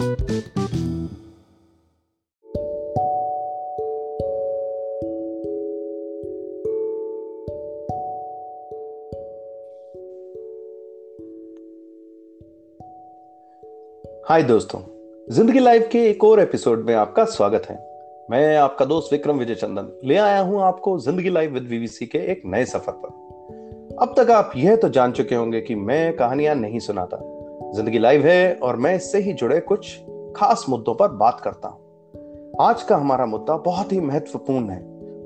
हाय दोस्तों, ज़िंदगी लाइव के एक और एपिसोड में आपका स्वागत है। मैं आपका दोस्त विक्रम विजय चंदन ले आया हूँ आपको ज़िंदगी लाइव विद वीवीसी के एक नए सफ़र पर। अब तक आप यह तो जान चुके होंगे कि मैं कहानियाँ नहीं सुनाता ज़िंदगी लाइव है और मैं इससे ही जुड़े कुछ खास मुद्दों पर बात करता हूँ। आज का हमारा मुद्दा बहुत ही महत्वपूर्ण है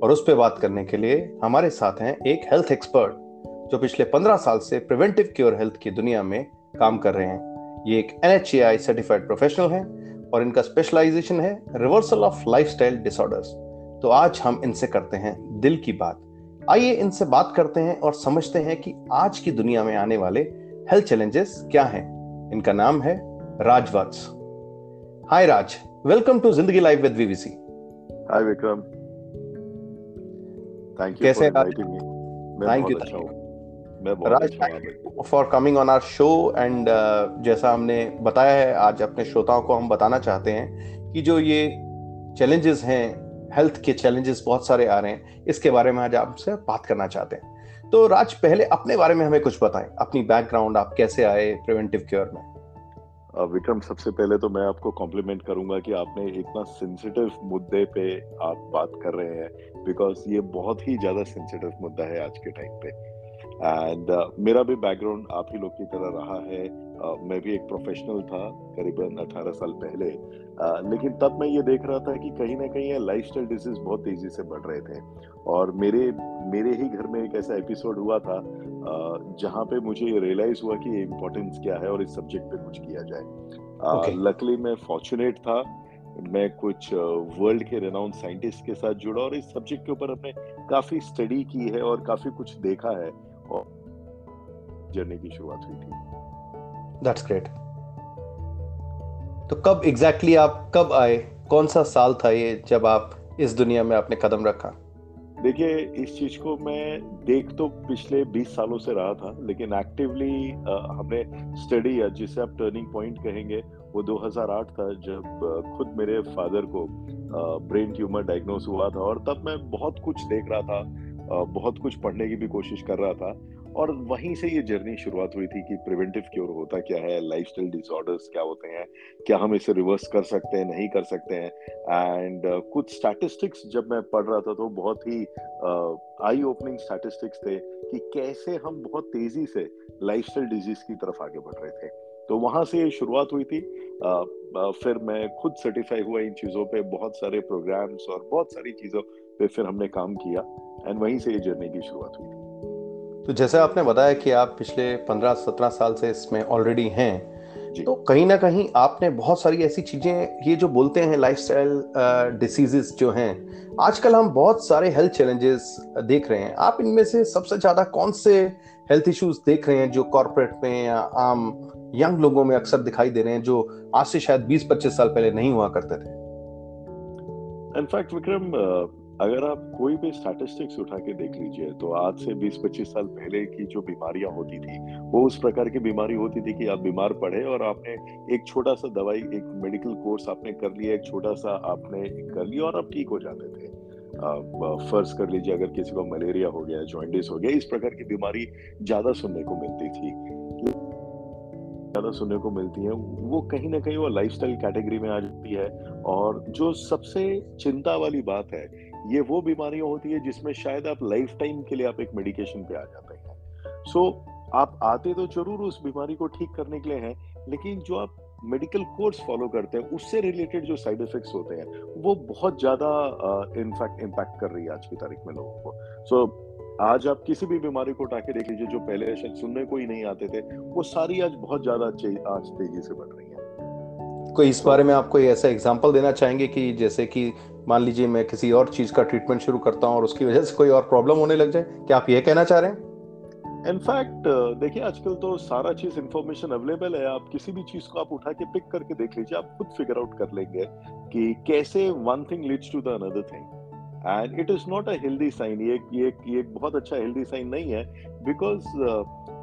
और उस पर बात करने के लिए हमारे साथ हैं एक हेल्थ एक्सपर्ट जो पिछले पंद्रह साल से प्रिवेंटिव क्योर हेल्थ की दुनिया में काम कर रहे हैं। ये एक एनएचएआई सर्टिफाइड प्रोफेशनल है और इनका स्पेशलाइजेशन है रिवर्सल ऑफ़ लाइफस्टाइल डिसऑर्डर्स तो आज हम इनसे करते हैं दिल की बात। आइए इनसे बात करते हैं और समझते हैं कि आज की दुनिया में आने वाले हेल्थ चैलेंजेस क्या हैं। इनका नाम है Rajvats hi Raj welcome to Zindagi live with BBC hi Vikram thank you कैसे thank you thank you Raj for coming on our show and जैसा हमने बताया है आज अपने श्रोताओं को हम बताना चाहते हैं कि जो ये चैलेंजेस हैं हेल्थ के चैलेंजेस बहुत सारे आ रहे हैं इसके बारे में आज आपसे बात करना चाहते हैं। तो राज पहले अपने बारे में हमें कुछ बताएँ। अपनी बैकग्राउंड आप कैसे आए प्रिवेंटिव केयर में? विक्रम सबसे पहले तो मैं आपको कॉम्प्लीमेंट करूँगा कि आपने इतना सेंसिटिव मुद्दे पे आप बात कर रहे हैं बिकॉज़ ये बहुत ही ज़्यादा सेंसिटिव मुद्दा है आज के टाइम पे। एंड uh, मेरा भी बैकग्राउंड आप ही लोग की तरह रहा है। Uh, मैं भी एक प्रोफेशनल था करीबन 18 साल पहले। uh, लेकिन तब मैं ये देख रहा था कि कहीं ना कहीं ये लाइफस्टाइल डिज़ीज़ बहुत तेज़ी से बढ़ रहे थे। और मेरे मेरे ही घर में एक ऐसा एपिसोड हुआ था uh, जहाँ पे मुझे ये रियलाइज़ हुआ कि इम्पोर्टेंस क्या है और इस सब्जेक्ट पे कुछ किया जाए। Luckily okay. मैं फॉर्चुनेट था मैं कुछ वर्ल्ड के रेनाउंड साइंटिस्ट के साथ जुड़ा और इस सब्जेक्ट के ऊपर हमने काफ़ी स्टडी की है और काफ़ी कुछ देखा है। और जर्नी की शुरुआत हुई थी। दैट्स ग्रेट तो कब एग्जैक्टली exactly आप कब आए? कौन सा साल था ये जब आप इस दुनिया में आपने कदम रखा? देखिए, इस चीज़ को मैं देख तो पिछले 20 सालों से रहा था, लेकिन एक्टिवली हमने स्टडी या जिसे आप टर्निंग पॉइंट कहेंगे, वो 2008 था जब खुद मेरे फादर को ब्रेन ट्यूमर डायग्नोस हुआ था और तब मैं बहुत कुछ देख रहा था बहुत कुछ पढ़ने की भी कोशिश कर रहा था। और वहीं से ये जर्नी शुरुआत हुई थी कि प्रिवेंटिव क्योर होता क्या है लाइफस्टाइल डिसऑर्डर्स क्या होते हैं क्या हम इसे रिवर्स कर सकते हैं नहीं कर सकते हैं? एंड uh, कुछ स्टैटिस्टिक्स जब मैं पढ़ रहा था तो बहुत ही आई ओपनिंग स्टैटिस्टिक्स थे कि कैसे हम बहुत तेज़ी से लाइफस्टाइल डिज़ीज़ की तरफ़ आगे बढ़ रहे थे। तो वहाँ से ये शुरुआत हुई थी। आ, आ, फिर मैं खुद सर्टिफाई हुआ इन चीज़ों पे बहुत सारे प्रोग्राम्स और बहुत सारी चीज़ों पे फिर हमने काम किया। एंड वहीं से ये जर्नी की शुरुआत हुई तो जैसे आपने बताया कि आप पिछले 15-17 साल से इसमें ऑलरेडी हैं तो कहीं ना कहीं आपने बहुत सारी ऐसी चीज़ें ये जो बोलते हैं लाइफस्टाइल डिसीजेस जो हैं आजकल हम बहुत सारे हेल्थ चैलेंजेस देख रहे हैं। आप इनमें से सबसे ज़्यादा कौन से हेल्थ इश्यूज़ देख रहे हैं जो कॉरपोरेट में या आम यंग लोगों में अक्सर दिखाई दे रहे हैं जो आज से शायद 20-25 साल पहले नहीं हुआ करते थे? इनफैक्ट विक्रम अगर आप कोई भी स्टैटिस्टिक्स उठा के देख लीजिए तो आज से 20-25 साल पहले की जो बीमारियाँ होती थी, वो उस प्रकार की बीमारी होती थी कि आप बीमार पड़े और आपने एक छोटा सा दवाई, एक मेडिकल कोर्स आपने कर लिया, एक छोटा सा आपने कर लिया और आप ठीक हो जाते थे। फ़र्ज़ कर लीजिए अगर किसी को मलेरिया हो गया जॉइंटिस हो गया, इस प्रकार की बीमारी ज़्यादा सुनने को मिलती थी। ज़्यादा सुनने को मिलती है, वो कहीं ना कहीं वो लाइफस्टाइल कैटेगरी में आ जाती है और जो सबसे चिंता वाली बात है ये वो बीमारियाँ होती है जिसमें शायद आप लाइफ टाइम के लिए आप एक मेडिकेशन पे आ जाते हैं। सो so, आप आते तो ज़रूर उस बीमारी को ठीक करने के लिए हैं लेकिन जो आप मेडिकल कोर्स फॉलो करते हैं उससे रिलेटेड जो साइड इफेक्ट्स होते हैं वो बहुत ज़्यादा इनफैक्ट इम्पैक्ट कर रही है आज की तारीख में लोगों को। सो so, आज आप किसी भी बीमारी को उठा के देख लीजिए जो पहले सुनने को ही नहीं आते थे वो सारी आज बहुत ज़्यादा आज तेज़ी से बढ़ रही है। कोई इस बारे में आप कोई ऐसा एग्ज़ाम्पल देना चाहेंगे कि जैसे कि मान लीजिए मैं किसी और चीज़ का ट्रीटमेंट शुरू करता हूँ और उसकी वजह से कोई और प्रॉब्लम होने लग जाए, क्या आप ये कहना चाह रहे हैं? इनफैक्ट देखिए, आजकल तो सारा चीज़ इंफॉर्मेशन अवेलेबल है। आप किसी भी चीज़ को आप उठा के पिक करके देख लीजिए, आप खुद फिगर आउट कर लेंगे कि कैसे one thing leads to the another thing and it is not a healthy sign ये ये ये बहुत अच्छा हेल्दी साइन नहीं है बिकॉज़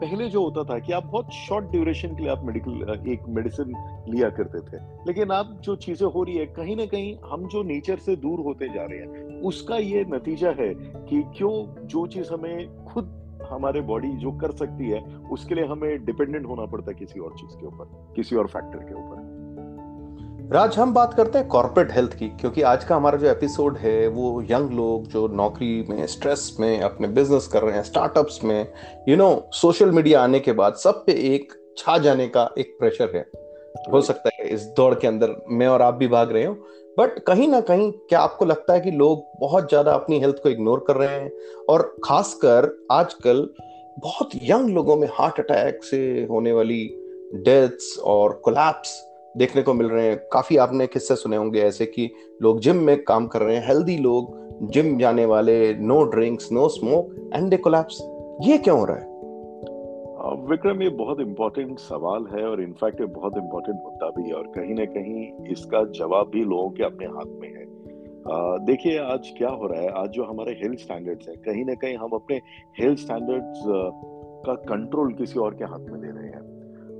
पहले जो होता था कि आप बहुत शॉर्ट ड्यूरेशन के लिए आप मेडिकल एक मेडिसिन लिया करते थे। लेकिन आप जो चीज़ें हो रही है, कहीं ना कहीं हम जो नेचर से दूर होते जा रहे हैं, उसका ये नतीजा है कि क्यों जो चीज़ हमें खुद हमारे बॉडी जो कर सकती है, उसके लिए हमें डिपेंडेंट होना पड़ता है किसी और चीज़ के ऊपर, किसी और फैक्टर के ऊपर। राज, हम बात करते हैं कॉर्पोरेट हेल्थ की, क्योंकि आज का हमारा जो एपिसोड है, वो यंग लोग जो नौकरी में स्ट्रेस में, अपने बिज़नेस कर रहे हैं स्टार्टअप्स में यू नो सोशल मीडिया आने के बाद सब पे एक छा जाने का एक प्रेशर है। हो सकता है इस दौड़ के अंदर मैं और आप भी भाग रहे हो बट कहीं ना कहीं क्या आपको लगता है कि लोग बहुत ज़्यादा अपनी हेल्थ को इग्नोर कर रहे हैं? और खासकर आजकल बहुत यंग लोगों में हार्ट अटैक से होने वाली डेथ्स और कोलैप्स देखने को मिल रहे हैं। काफ़ी आपने किस्से सुने होंगे ऐसे कि लोग जिम में काम कर रहे हैं हेल्दी लोग, जिम जाने वाले no drinks no smoke and they collapse ये क्यों हो रहा है? विक्रम, ये बहुत इम्पोर्टेंट सवाल है और इनफैक्ट ये बहुत इंपॉर्टेंट मुद्दा भी है और कहीं ना कहीं इसका जवाब भी लोगों के अपने हाथ में है। देखिए, आज क्या हो रहा है? आज जो हमारे हेल्थ स्टैंडर्ड्स है, कहीं ना कहीं हम अपने हेल्थ स्टैंडर्ड्स का कंट्रोल किसी और के हाथ में दे रहे हैं।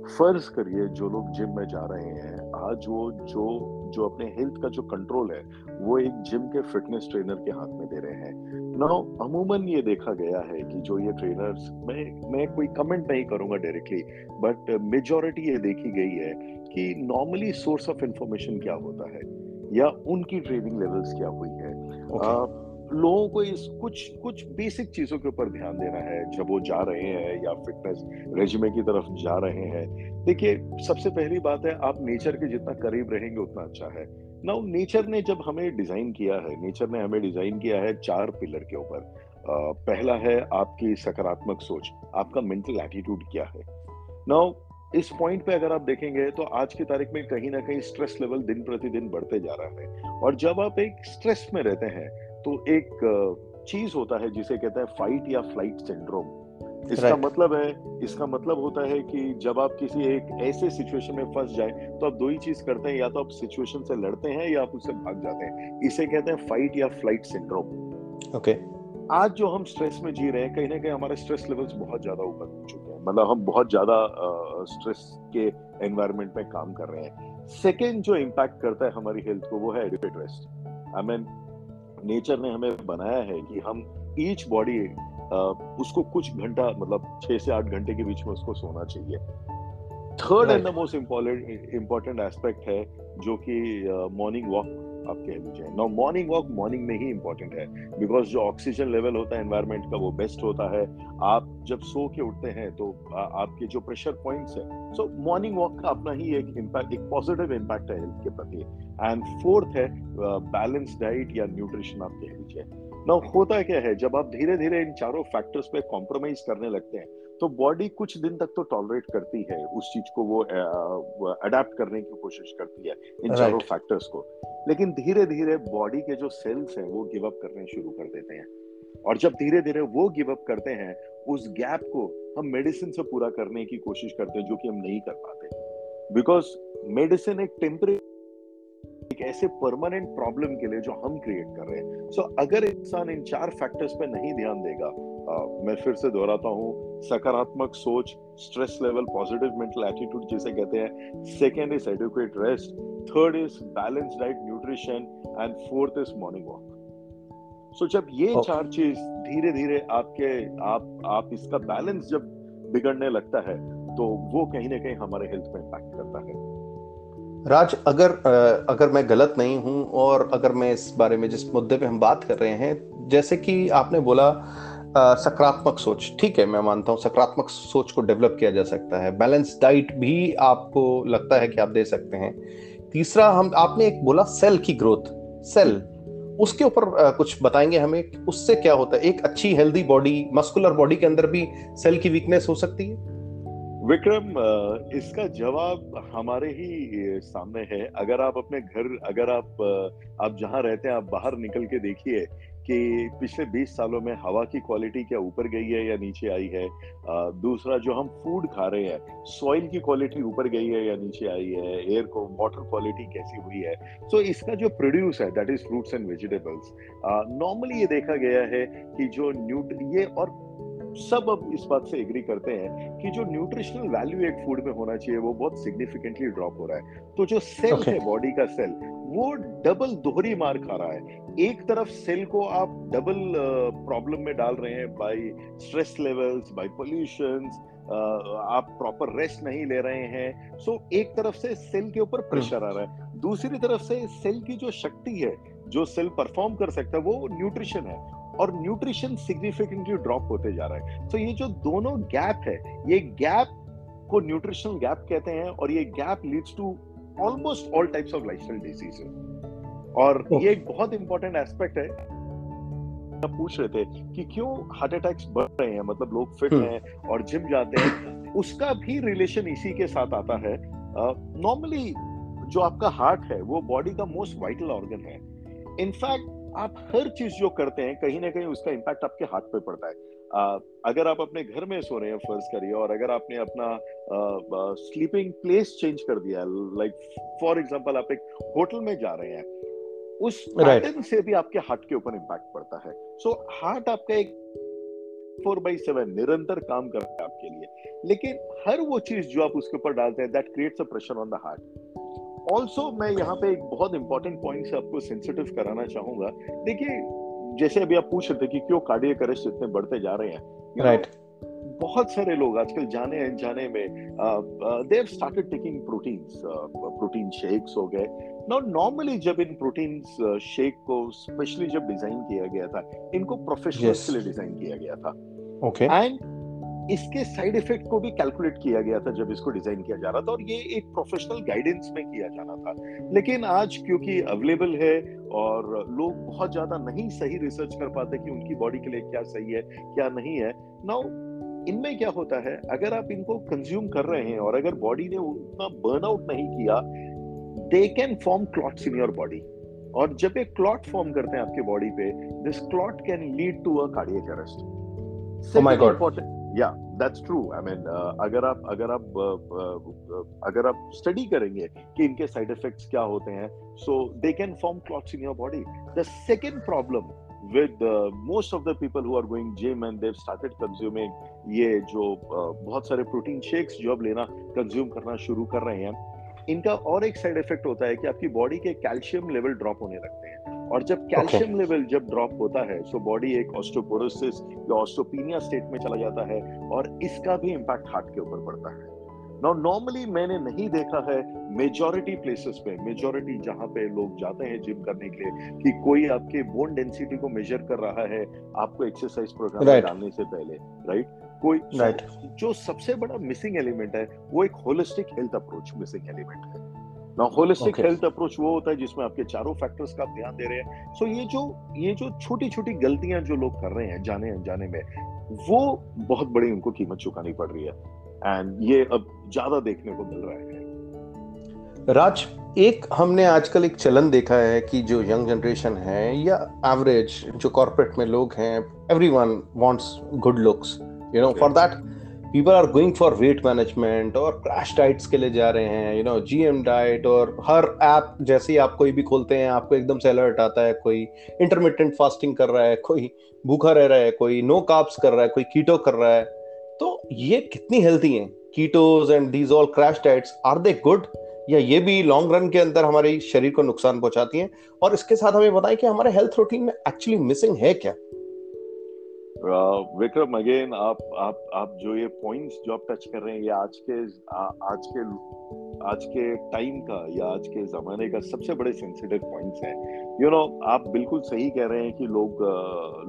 फ़र्ज़ करिए जो लोग जिम में जा रहे हैं आज वो जो जो अपने हेल्थ का जो कंट्रोल है वो एक जिम के फिटनेस ट्रेनर के हाथ में दे रहे हैं नाउ अमूमन ये देखा गया है कि जो ये ट्रेनर्स मैं मैं कोई कमेंट नहीं करूँगा डायरेक्टली बट मेजोरिटी ये देखी गई है कि नॉर्मली सोर्स ऑफ़ इंफॉर्मेशन क्या होता है या उनकी ट्रेनिंग लेवल्स क्या हुई है okay. लोगों को इस कुछ कुछ बेसिक चीज़ों के ऊपर ध्यान देना है, जब वो जा रहे हैं या फिटनेस रेजिमे की तरफ़ जा रहे हैं। देखिए, सबसे पहली बात है, आप नेचर के जितना करीब रहेंगे, उतना अच्छा है। ना नेचर ने जब हमें डिज़ाइन किया है नेचर ने हमें डिज़ाइन किया है चार पिलर के ऊपर। पहला है आपकी सकारात्मक सोच, आपका मेंटल एटीट्यूड क्या है। नाउ इस पॉइंट पे अगर आप देखेंगे तो आज की तारीख में कहीं ना कहीं स्ट्रेस लेवल दिन प्रतिदिन बढ़ते जा रहा है। और जब आप एक स्ट्रेस में रहते हैं तो एक चीज़ होता है जिसे कहते हैं फाइट या फ़्लाइट सिंड्रोम इसका right. मतलब है इसका मतलब होता है कि जब आप किसी एक ऐसे सिचुएशन में फंस जाए तो आप दो ही चीज़ करते हैं या तो आप सिचुएशन से लड़ते हैं या आप उससे भाग जाते हैं। इसे कहते हैं फाइट या फ़्लाइट सिंड्रोम ओके आज जो हम स्ट्रेस में जी रहे हैं कहीं ना कहीं हमारे स्ट्रेस लेवल्स बहुत ज़्यादा ऊपर हो चुके हैं। मतलब हम बहुत ज़्यादा स्ट्रेस के एनवायरमेंट में काम कर रहे हैं। सेकेंड जो इम्पैक्ट करता है हमारी हेल्थ को वो है adequate rest I mean nature ने हमें बनाया है कि हम ईच बॉडी उसको कुछ घंटा मतलब छह से आठ घंटे के बीच में उसको सोना चाहिए। Third and the most important important aspect है जो कि मॉर्निंग वॉक आप कह लीजिए नाउ मॉर्निंग वॉक मॉर्निंग में ही इंपॉर्टेंट है। बिकॉज़ जो ऑक्सीजन लेवल होता है एनवायरमेंट का वो बेस्ट होता है। आप जब सो के उठते हैं तो आ, आपके जो प्रेशर पॉइंट्स है सो मॉर्निंग वॉक का अपना ही एक इम्पैक्ट एक पॉजिटिव इम्पैक्ट है हेल्थ के प्रति। एंड फोर्थ है बैलेंस डाइट या न्यूट्रिशन आप कह लीजिए ना होता क्या है जब आप धीरे धीरे इन चारों फैक्टर्स पे कॉम्प्रोमाइज करने लगते हैं तो बॉडी कुछ दिन तक तो टॉलरेट करती है उस चीज़ को वो अडेप्ट करने की कोशिश करती है इन चारों फैक्टर्स को। लेकिन धीरे धीरे बॉडी के जो सेल्स हैं वो गिव अप करने शुरू कर देते हैं। और जब धीरे धीरे वो गिव अप करते हैं उस गैप को हम मेडिसिन से पूरा करने की कोशिश करते हैं जो कि हम नहीं कर पाते। बिकॉज़ मेडिसिन एक टेम्परेरी एक ऐसे परमानेंट प्रॉब्लम के लिए जो हम क्रिएट कर रहे हैं। सो so, अगर इंसान इन चार फैक्टर्स पे नहीं ध्यान देगा आ, मैं फिर से दोहराता हूँ सकारात्मक सोच stress level positive mental attitude जिसे कहते हैं second is adequate rest third is balance diet nutrition and fourth is morning walk so जब ये oh. चार चीज़ धीरे धीरे आपके आप आप इसका बैलेंस जब बिगड़ने लगता है तो वो कहीं ना कहीं हमारे हेल्थ पे इम्पैक्ट करता है। राज, अगर अगर मैं गलत नहीं हूँ और अगर मैं इस बारे में जिस मुद्दे पे हम बात कर रहे हैं, जैसे कि आपने बोला सकारात्मक सोच, ठीक है, मैं मानता हूँ सकारात्मक सोच को डेवलप किया जा सकता है। बैलेंस डाइट भी आपको लगता है कि आप दे सकते हैं। तीसरा, हम, आपने एक बोला सेल की ग्रोथ, सेल, उसके ऊपर कुछ बताएँगे हमें उससे क्या होता है? एक अच्छी, हेल्दी बॉडी, मस्कुलर बॉडी के अंदर भी सेल की वीकनेस हो सकती है? विक्रम इसका जवाब हमारे ही सामने है। अगर आप अपने घर अगर आप आप जहाँ रहते हैं आप बाहर निकल के देखिए कि पिछले 20 सालों में हवा की क्वालिटी क्या ऊपर गई है या नीचे आई है दूसरा जो हम फ़ूड खा रहे हैं सॉइल की क्वालिटी ऊपर गई है या नीचे आई है एयर को वाटर क्वालिटी कैसी हुई है। सो so, इसका जो प्रोड्यूस है that is fruits and vegetables normally ये देखा गया है कि जो न्यूट ये और सब अब इस बात से एग्री करते हैं कि जो न्यूट्रिशनल वैल्यू एक फ़ूड में होना चाहिए वो बहुत सिग्निफिकेंटली ड्रॉप हो रहा है। तो जो सेल okay. है बॉडी का सेल वो डबल दोहरी मार खा रहा है। एक तरफ़ सेल को आप डबल प्रॉब्लम uh, में डाल रहे हैं by stress levels by pollution आप प्रॉपर रेस्ट नहीं ले रहे हैं। सो so, एक तरफ़ से सेल के ऊपर प्रेशर आ रहा है। दूसरी तरफ़ से सेल की जो शक्ति है जो सेल परफॉर्म कर सकता है वो न्यूट्रिशन है। और न्यूट्रिशन सिग्निफिकेंटली ड्रॉप होते जा रहा है। तो ये जो दोनों गैप है ये गैप को न्यूट्रिशनल गैप कहते हैं और ये gap leads to almost all types of lifestyle diseases और ये एक बहुत इंपॉर्टेंट एस्पेक्ट है। पूछ रहे थे कि क्यों हार्ट अटैक्स बढ़ रहे हैं? मतलब लोग फिट हम्म। हैं और जिम जाते हैं। उसका भी रिलेशन इसी के साथ आता है। नॉर्मली uh, जो आपका हार्ट है वो बॉडी का मोस्ट वाइटल ऑर्गन है। इनफैक्ट आप हर चीज़ जो करते हैं कहीं ना कहीं उसका इम्पैक्ट आपके हाथ पे पड़ता है। आ, अगर आप अपने घर में सो रहे हैं फ़र्ज़ करिए और अगर आपने अपना स्लीपिंग प्लेस चेंज कर दिया लाइक फॉर एग्जांपल आप एक होटल में जा रहे हैं उस पैटर्न right. से भी आपके हार्ट के ऊपर इम्पैक्ट पड़ता है। सो so, हार्ट आपका एक फोर बाई सेवन निरंतर काम कर रहा है आपके लिए। लेकिन हर वो चीज़ जो आप उसके ऊपर डालते हैं that creates a pressure on the heart also मैं यहाँ पे एक बहुत इंपॉर्टेंट पॉइंट से आपको सेंसिटिव कराना चाहूँगा देखिए जैसे अभी आप पूछ रहे थे कि क्यों कार्डियक अरेस्ट इतने बढ़ते जा रहे हैं राइट right. बहुत सारे लोग आजकल जाने अनजाने में they have started taking proteins protein shakes हो गए नाउ नॉर्मली जब इन प्रोटीन शेक को स्पेशली जब डिज़ाइन किया गया था इनको प्रोफेशनल्स yes. के लिए डिज़ाइन किया गया था ओके okay. एंड इसके साइड इफ़ेक्ट को भी कैलकुलेट किया गया था जब इसको डिज़ाइन किया जा रहा था और ये एक प्रोफेशनल गाइडेंस में किया जाना था। लेकिन आज क्योंकि अवेलेबल है और लोग बहुत ज़्यादा नहीं सही रिसर्च कर पाते कि उनकी बॉडी के लिए क्या सही है क्या नहीं है नाउ इनमें क्या होता है? अगर आप इनको कंज्यूम कर रहे हैं और अगर बॉडी ने उतना बर्न आउट नहीं किया they can form clots in your body और जब एक क्लॉट फॉर्म करते हैं आपके बॉडी पे this clot can lead to a cardiac arrest या दैट्स ट्रू आई मीन अगर आप अगर आप uh, uh, अगर आप स्टडी करेंगे कि इनके साइड इफेक्ट्स क्या होते हैं so they can form clots in your body the second problem uh, most of the people who are going gym and they've started consuming ये जो uh, बहुत सारे प्रोटीन शेक्स जो अब लेना कंज्यूम करना शुरू कर रहे हैं इनका और एक साइड इफ़ेक्ट होता है कि आपकी बॉडी के कैल्शियम लेवल ड्रॉप होने लगते हैं। और जब कैल्शियम okay. लेवल जब ड्रॉप होता है सो बॉडी एक ऑस्टोपोरोसिस या ऑस्टोपीनिया स्टेट में चला जाता है और इसका भी इम्पैक्ट हार्ट के ऊपर पड़ता है नाउ नॉर्मली मैंने नहीं देखा है मेजोरिटी प्लेसेस पे मेजोरिटी जहाँ पे लोग जाते हैं जिम करने के लिए कि कोई आपके बोन डेंसिटी को मेजर कर रहा है आपको एक्सरसाइज प्रोग्राम right. डालने से पहले राइट right? कोई right. जो सबसे बड़ा मिसिंग एलिमेंट है वो एक holistic health approach missing element है ना होलिस्टिक हेल्थ अप्रोच वो होता है जिसमें आपके चारों फैक्टर्स का ध्यान दे रहे हैं। सो so ये जो ये जो छोटी छोटी गलतियाँ जो लोग कर रहे हैं जाने अनजाने में वो बहुत बड़ी उनको कीमत चुकानी पड़ रही है। एंड ये अब ज़्यादा देखने को मिल रहा है। राज एक हमने आजकल एक चलन देखा है कि जो यंग जनरेशन है या एवरेज जो कॉर्पोरेट में लोग हैं everyone wants good looks you know for that people are going for weight management और क्रैश डाइट्स के लिए जा रहे हैं यू नो जीएम डाइट और हर ऐप जैसे ही आप कोई भी खोलते हैं, आपको एकदम से अलर्ट आता है, कोई इंटरमीडियंट फास्टिंग कर रहा है, कोई भूखा रह रहा है, कोई नो काप्स कर रहा है, कोई कीटो कर रहा है। तो ये कितनी हेल्थी हैं? Ketos and these all crash diets are they good या ये भी लॉन्ग रन के अंदर हमारे शरीर को नुकसान पहुंचाती हैं? और इसके साथ हमें बताएँ कि हमारे हेल्थ रूटीन में एक्चुअली मिसिंग है क्या? विक्रम अगेन आप आप आप जो ये पॉइंट्स जो आप टच कर रहे हैं ये आज के आ, आज के आज के टाइम का या आज के जमाने का सबसे बड़े सेंसिटिव पॉइंट्स हैं। यू नो आप बिल्कुल सही कह रहे हैं कि लोग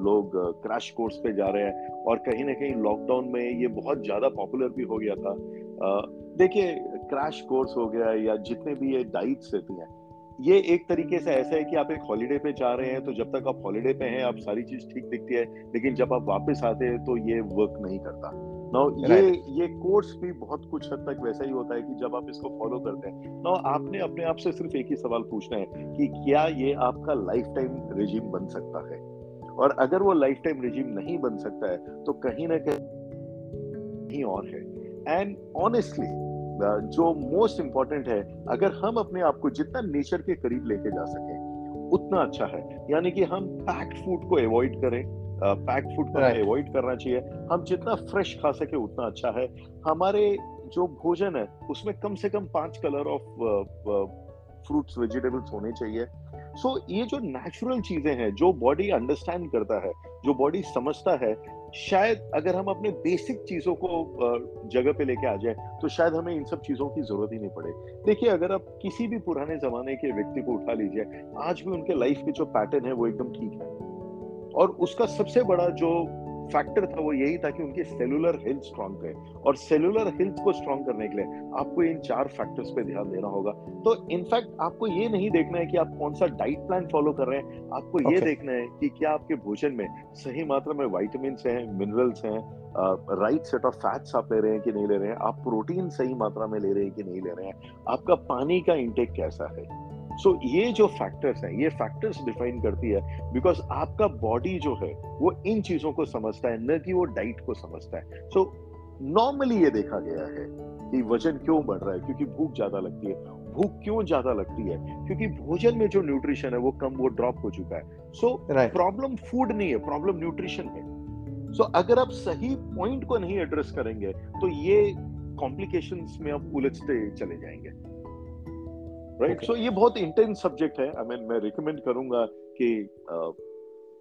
लोग क्रैश कोर्स पे जा रहे हैं और कहीं ना कहीं लॉकडाउन में ये बहुत ज़्यादा पॉपुलर भी हो गया था। देखिए क्रैश कोर्स हो गया या जितने भी ये डाइट्स रहती हैं ये एक तरीके से ऐसा है कि आप एक हॉलीडे पे जा रहे हैं तो जब तक आप हॉलीडे पे हैं आप सारी चीज़ ठीक दिखती है लेकिन जब आप वापस आते हैं तो ये वर्क नहीं करता। नो ये ये कोर्स भी बहुत कुछ हद तक वैसा ही होता है कि जब आप इसको फॉलो करते हैं। नो आपने अपने आप से सिर्फ़ एक ही सवाल पूछना है कि क्या ये आपका लाइफ टाइम रिजीम बन सकता है? और अगर वो लाइफ टाइम रिजीम नहीं बन सकता है तो कहीं ना कहीं और है। एंड ऑनेस्टली जो मोस्ट इंपॉर्टेंट है अगर हम अपने आप को जितना नेचर के करीब लेके जा सके उतना अच्छा है। यानी कि हम पैक्ड फ़ूड को अवॉइड करें पैक फ़ूड को अवॉइड करना चाहिए। हम जितना फ्रेश खा सके उतना अच्छा है। हमारे जो भोजन है उसमें कम से कम पाँच कलर ऑफ़ फ्रूट्स वेजिटेबल्स होने चाहिए। सो so, ये जो नेचुरल चीज़ें हैं जो बॉडी अंडरस्टैंड करता है जो बॉडी समझता है शायद अगर हम अपने बेसिक चीज़ों को जगह पे लेके आ जाए तो शायद हमें इन सब चीज़ों की ज़रूरत ही नहीं पड़े। देखिए, अगर आप किसी भी पुराने जमाने के व्यक्ति को उठा लीजिए, आज भी उनके लाइफ के जो पैटर्न है, वो एकदम ठीक है। और उसका सबसे बड़ा जो फैक्टर था वो यही था कि उनके सेलुलर हेल्थ स्ट्रांग थे। और सेलुलर हेल्थ को स्ट्रांग करने के लिए आपको इन चार फैक्टर्स पे ध्यान देना होगा। तो इनफैक्ट आपको ये नहीं देखना है कि आप कौन सा डाइट प्लान फॉलो कर रहे हैं। आपको okay. ये देखना है कि क्या आपके भोजन में सही मात्रा में वाइटामिन हैं मिनरल्स हैं राइट सेट ऑफ़ फैट्स आप ले रहे हैं कि नहीं ले रहे हैं? आप प्रोटीन सही मात्रा में ले रहे हैं कि नहीं ले रहे हैं? आपका पानी का इंटेक कैसा है? सो so, ये जो फैक्टर्स हैं ये फैक्टर्स डिफाइन करती है बिकॉज़ आपका बॉडी जो है वो इन चीज़ों को समझता है न कि वो डाइट को समझता है। सो so, नॉर्मली ये देखा गया है कि वज़न क्यों बढ़ रहा है क्योंकि भूख ज़्यादा लगती है। भूख क्यों ज़्यादा लगती है? क्योंकि भोजन में जो न्यूट्रिशन है वो कम वो ड्रॉप हो चुका है। सो प्रॉब्लम फ़ूड नहीं है प्रॉब्लम न्यूट्रिशन है। सो so, अगर आप सही पॉइंट को नहीं एड्रेस करेंगे तो ये कॉम्प्लिकेशंस में आप उलझते चले जाएँगे। राइट सो ये बहुत इंटेंस सब्जेक्ट है. आई मीन मैं रिकमेंड करूँगा कि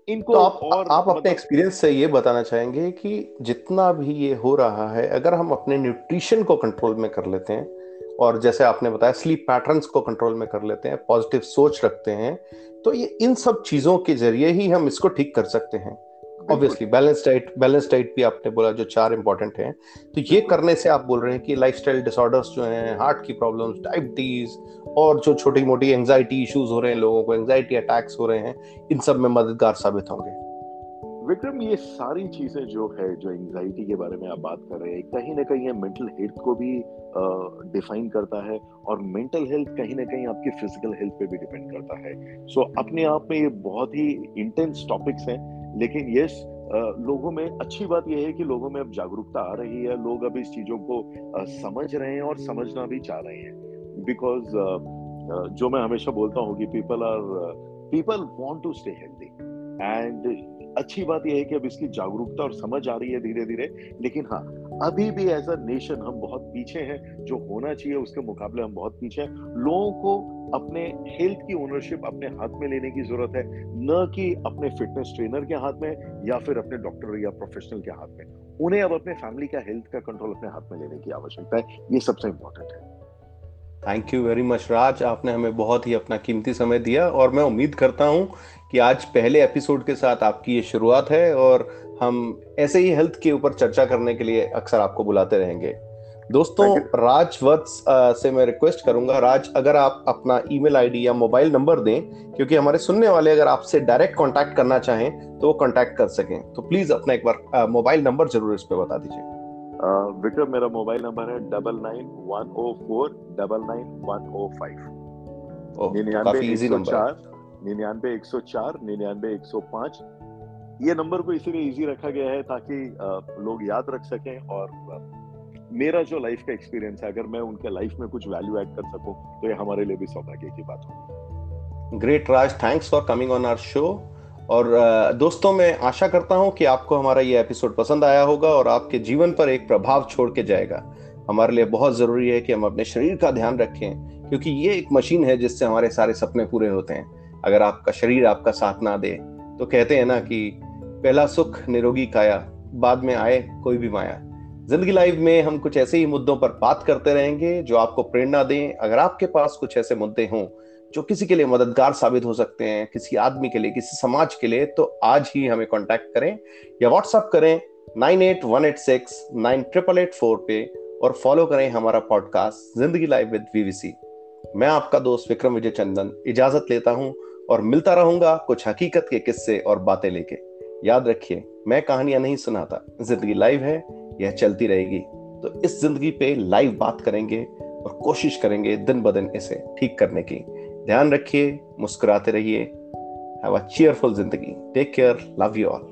इनको तो आप और आप अपने एक्सपीरियंस से ये बताना चाहेंगे कि जितना भी ये हो रहा है अगर हम अपने न्यूट्रिशन को कंट्रोल में कर लेते हैं और जैसे आपने बताया स्लीप पैटर्न्स को कंट्रोल में कर लेते हैं पॉजिटिव सोच रखते हैं तो ये इन सब चीज़ों के ज़रिए ही हम इसको ठीक कर सकते हैं। Obviously balance diet balance diet भी आपने बोला जो चार इंपॉर्टेंट हैं। तो ये करने से आप बोल रहे हैं कि लाइफस्टाइल डिसऑर्डर्स जो हैं हार्ट की प्रॉब्लम्स डायबिटीज़ और जो छोटी मोटी एंजाइटी इश्यूज़ हो रहे हैं लोगों को एंजाइटी अटैक्स हो रहे हैं इन सब में मददगार साबित होंगे। विक्रम ये सारी चीज़ें जो है जो एंजाइटी के बारे में आप बात कर रहे हैं कहीं ना कहीं मेंटल हेल्थ को भी डिफाइन uh, करता है और मेंटल हेल्थ कहीं ना कहीं आपकी फ़िज़िकल हेल्थ पे भी डिपेंड करता है। सो so, अपने आप में ये बहुत ही इंटेंस टॉपिक्स हैं। लेकिन ये लोगों में, अच्छी बात यह है कि लोगों में अब जागरूकता आ रही है, लोग अब इस चीज़ों को समझ रहे हैं और समझना भी चाह रहे हैं। बिकॉज़ जो मैं हमेशा बोलता हूँ कि people are people want to stay healthy and अच्छी बात यह है कि अब इसकी जागरूकता और समझ आ रही है धीरे धीरे लेकिन हाँ अभी भी एज अ नेशन हम बहुत पीछे हैं, जो होना चाहिए उसके मुकाबले हम बहुत पीछे हैं। लोगों को अपने हेल्थ की ओनरशिप अपने हाथ में लेने की ज़रूरत है, न कि अपने फिटनेस ट्रेनर के हाथ में या फिर अपने डॉक्टर या प्रोफेशनल के हाथ में। उन्हें अब अपने फैमिली का हेल्थ का कंट्रोल अपने हाथ में लेने की आवश्यकता है, ये सबसे इंपॉर्टेंट है। Thank you very much Raj आपने हमें बहुत ही अपना कीमती समय दिया और मैं उम्मीद करता हूँ कि आज पहले एपिसोड के साथ आपकी ये शुरुआत है और हम ऐसे ही हेल्थ के ऊपर चर्चा करने के लिए अक्सर आपको बुलाते रहेंगे। दोस्तों राज वत्स से मैं रिक्वेस्ट करूँगा। राज अगर आप अपना ईमेल आईडी या मोबाइल नंबर दें क्योंकि हमारे सुनने वाले अगर आपसे डायरेक्ट कांटेक्ट करना चाहें तो वो कांटेक्ट कर सकें। तो प्लीज़ अपना एक बार मोबाइल नंबर ज़रूर इस पे बता दीजिए। विक्रम मेरा मोबाइल नंबर है double nine one o four double nine one o five निन्यानवे एक सौ चार निन्यानवे एक सौ चार निन्यानवे एक सौ पाँच। ये नंबर को इसीलिए इजी रखा गया है ताकि लोग याद रख सकें और मेरा जो लाइफ का एक्सपीरियंस है अगर मैं उनके लाइफ में कुछ वैल्यू ऐड कर सकूँ तो ये हमारे लिए भी सौभाग्य की बात होगी। Great Raj thanks for coming on our show और दोस्तों, मैं आशा करता हूँ कि आपको हमारा ये एपिसोड पसंद आया होगा और आपके जीवन पर एक प्रभाव छोड़ के जाएगा। हमारे लिए बहुत ज़रूरी है कि हम अपने शरीर का ध्यान रखें, क्योंकि ये एक मशीन है जिससे हमारे सारे सपने पूरे होते हैं। अगर आपका शरीर आपका साथ ना दे तो कहते हैं ना कि पहला सुख निरोगी काया, बाद में आए कोई भी माया। ज़िंदगी लाइव में हम कुछ ऐसे ही मुद्दों पर बात करते रहेंगे जो आपको प्रेरणा दें। अगर आपके पास कुछ ऐसे मुद्दे हों जो किसी के लिए मददगार साबित हो सकते हैं, किसी आदमी के लिए, किसी समाज के लिए तो आज ही हमें कांटेक्ट करें या व्हाट्सएप करें nine eight one eight six nine triple eight four पे और फॉलो करें हमारा पॉडकास्ट ज़िंदगी लाइव विद वीवीसी मैं आपका दोस्त विक्रम विजय चंदन इजाज़त लेता हूँ और मिलता रहूँगा कुछ हकीकत के किस्से और बातें लेके। याद रखिए, मैं कहानियाँ नहीं सुनाता, ज़िंदगी लाइव है, यह चलती रहेगी। तो इस ज़िंदगी पे लाइव बात करेंगे और कोशिश करेंगे दिन ब दिन इसे ठीक करने की। ध्यान रखिए मुस्कुराते रहिए। हैव अ चेयरफुल ज़िंदगी take care love you all